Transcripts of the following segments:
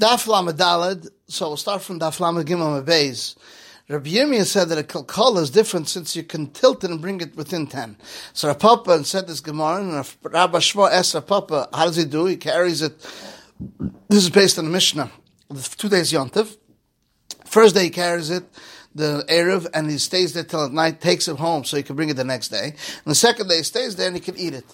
Daf Lamed so we'll start from Daf Lamed Gimel. Rabbi Yirmiyah said that a kalkala is different since you can tilt it and bring it within 10. So Rav Papa said this Gemara, and Rabbi Shmo asked Rav how does he do? He carries it. This is based on the Mishnah. Two days Yontif. First day he carries it, the Erev, and he stays there till at night, takes it home so he can bring it the next day. And the second day he stays there and he can eat it.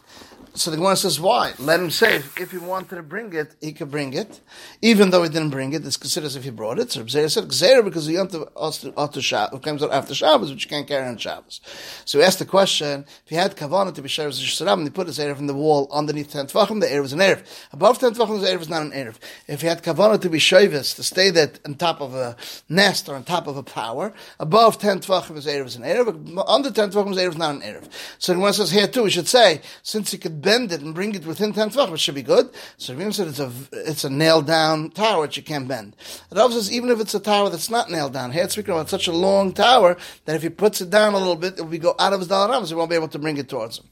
So the Gemara says, why? Let him say, if he wanted to bring it, he could bring it. Even though he didn't bring it, it's considered as if he brought it. So Zera said, Zera, because he comes out after Shabbos, which you can't carry on Shabbos. So he asked the question, if he had Kavanah to be Yisrael, and he put his Erev in the wall underneath 10 Tvachim, the Erev is an Erev. Above 10 Tvachim, the Erev is not an Erev. If he had Kavanah to be Shavis, to stay there on top of a nest or on top of a tower, above 10 Tvachim, his Erev is an Erev. Under 10 Tvachim, his Erev is not an Erev. So the Gemara says here too, we should say, since he could bend it and bring it within 10 tvach, it should be good. So Ravim said it's a, it's a nailed down tower which you can't bend. Rav says even if it's a tower that's not nailed down, here speaking about such a long tower that if he puts it down a little bit, it will go out of his dollar so he won't be able to bring it towards him.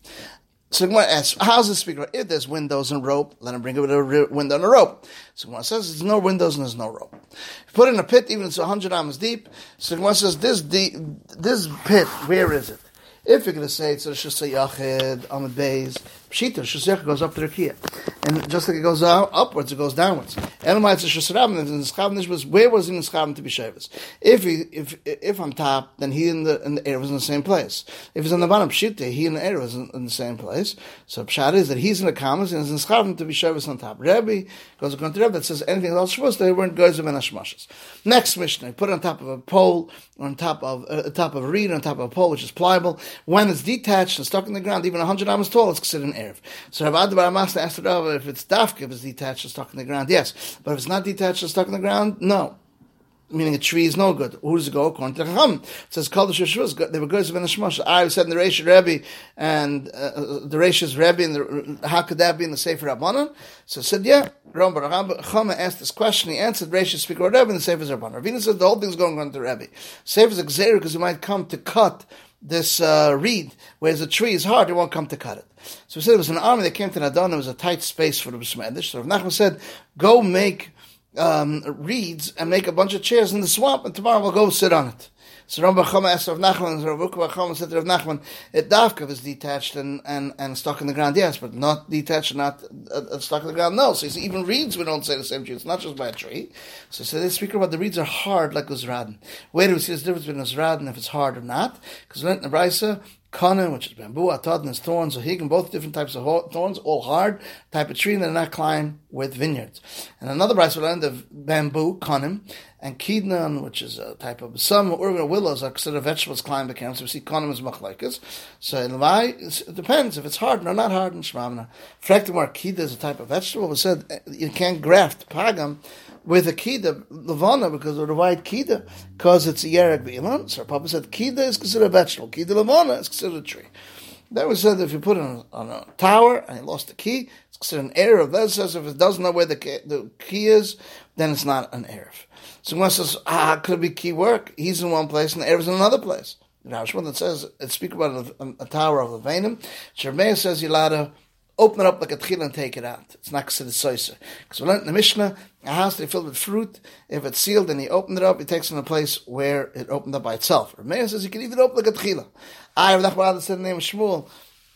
So Gemara asks, how's the speaker? If there's windows and rope, let him bring it with a window and a rope. So Gemara says, there's no windows and there's no rope. If put in a pit, even if it's 100 amas deep, so Gemara says, this, deep, this pit, where is it? If you're going to say it's a Shasa Yachid, Amid Beis, Pshita, Shasa goes up to the Kia. And just like it goes out, upwards, it goes downwards. And the Schabnish was, where was in the Schabin to be Shavis? If he, if, if on top, then he and the, and the air was in the same place. If he's on the bottom, Pshita, he and the air was in, in, the same place. So Pshat is that he's in the Kamas, and he's in the Schabin to be Shavis on top. Rebbe goes according to Rebbe that says anything else Shavuos, they weren't Goyz of Menashmashas. Next Mishnah, put it on top of a pole, on top of, uh, top of a reed, on top of a pole, which is pliable. When it's detached and stuck in the ground, even 100 amas tall, it's considered an Erev. So Rav Adar Master asked Rav if it's dafka, if it's detached and stuck in the ground, yes. But if it's not detached and stuck in the ground, no. Meaning a tree is no good. Who does it go? According to the Chacham. It says, Kol the They were good the Shmosh. I said in the Reish Rebbe and uh, the Reish's Rebbe and the, how could that be in the Sefer Rabbanon? So I said, yeah. Ram Chama asked this question. He answered Reish's speaker Rebbe and the Sefer Rabbanon. Ravina said the whole thing's going on to Rebbe. Sefer is a because he might come to cut this uh, reed, whereas a tree is hard, it won't come to cut it. So we said it was an army that came to Nadon, it was a tight space for the B'Shmedish. So Rav Nachman said, go make um, reeds and make a bunch of chairs in the swamp, and tomorrow we'll go sit on it. So Rav Chama asked Rav Nachman, and Rav Chama said to Rav Nachman, it davka is detached and, and, and stuck in the ground, yes, but not detached, not uh, uh stuck in the ground, no. So said, even reeds we don't say the same tree, it's not just by a tree. So, so they speak about the reeds are hard like Uzradin. Where do we see this difference between Uzradin if it's hard or not? Because in the Brisa, Kanan, which is bamboo, atad, and thorns, or higam, both different types of thorns, all hard, type of tree, and they're not climb with vineyards. And another rice we learned of bamboo, kanim, and kidnan, which is a type of some urban willows are considered vegetables climb the camps. We see kanim as machlekes. So it depends if it's hard or not hard in Shmamna. Frektimar kida is a type of vegetable. We said you can't graft pagam with a kida levana because of the white kida because it's a yerek b'ilan. So Papa said kida is considered a vegetable. Kida levana is considered a tree. That was said if you put it on, on a tower and you lost the key, it's considered an Erev. That says if it doesn't know where the key, the key is, then it's not an Erev. So one says, ah, could it be key work? He's in one place and the is in another place. Rashman that says, it speaks about a, a, tower of Levanim. Shermeah says to open it up like a tchil and take it out. It's not considered soiser. Because we learned in the Mishnah, a house they filled with fruit, if it's sealed and he opened it up, he takes it in a place where it opened up by itself. Rabbi Meir says you can even open like a tchila. I Nachman said the name of Shmuel,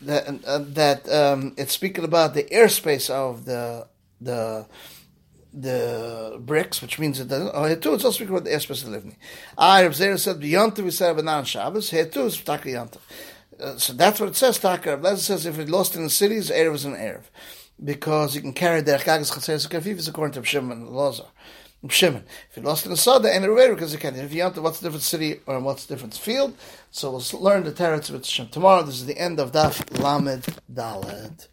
that, uh, that um, it's speaking about the airspace of the, the, the bricks, which means it doesn't. Oh, here too, it's also speaking about the airspace of the livni. I, Rav Zera said, Yontav, we said, Banan Shabbos, here too, it's Taka Yontav. Uh, so that's what it says, Taka. Rav says, if it lost in the cities, Erev is an Erev. Because you can carry the Chagas Chatzeres Kafif, according to Shimon Lazar. Shimon. If you lost in the Sada, and Rivera, because you can. If you want what's the different city or what's the different field? So we'll learn the Teretz of Tomorrow, this is the end of Daf Lamed Daled.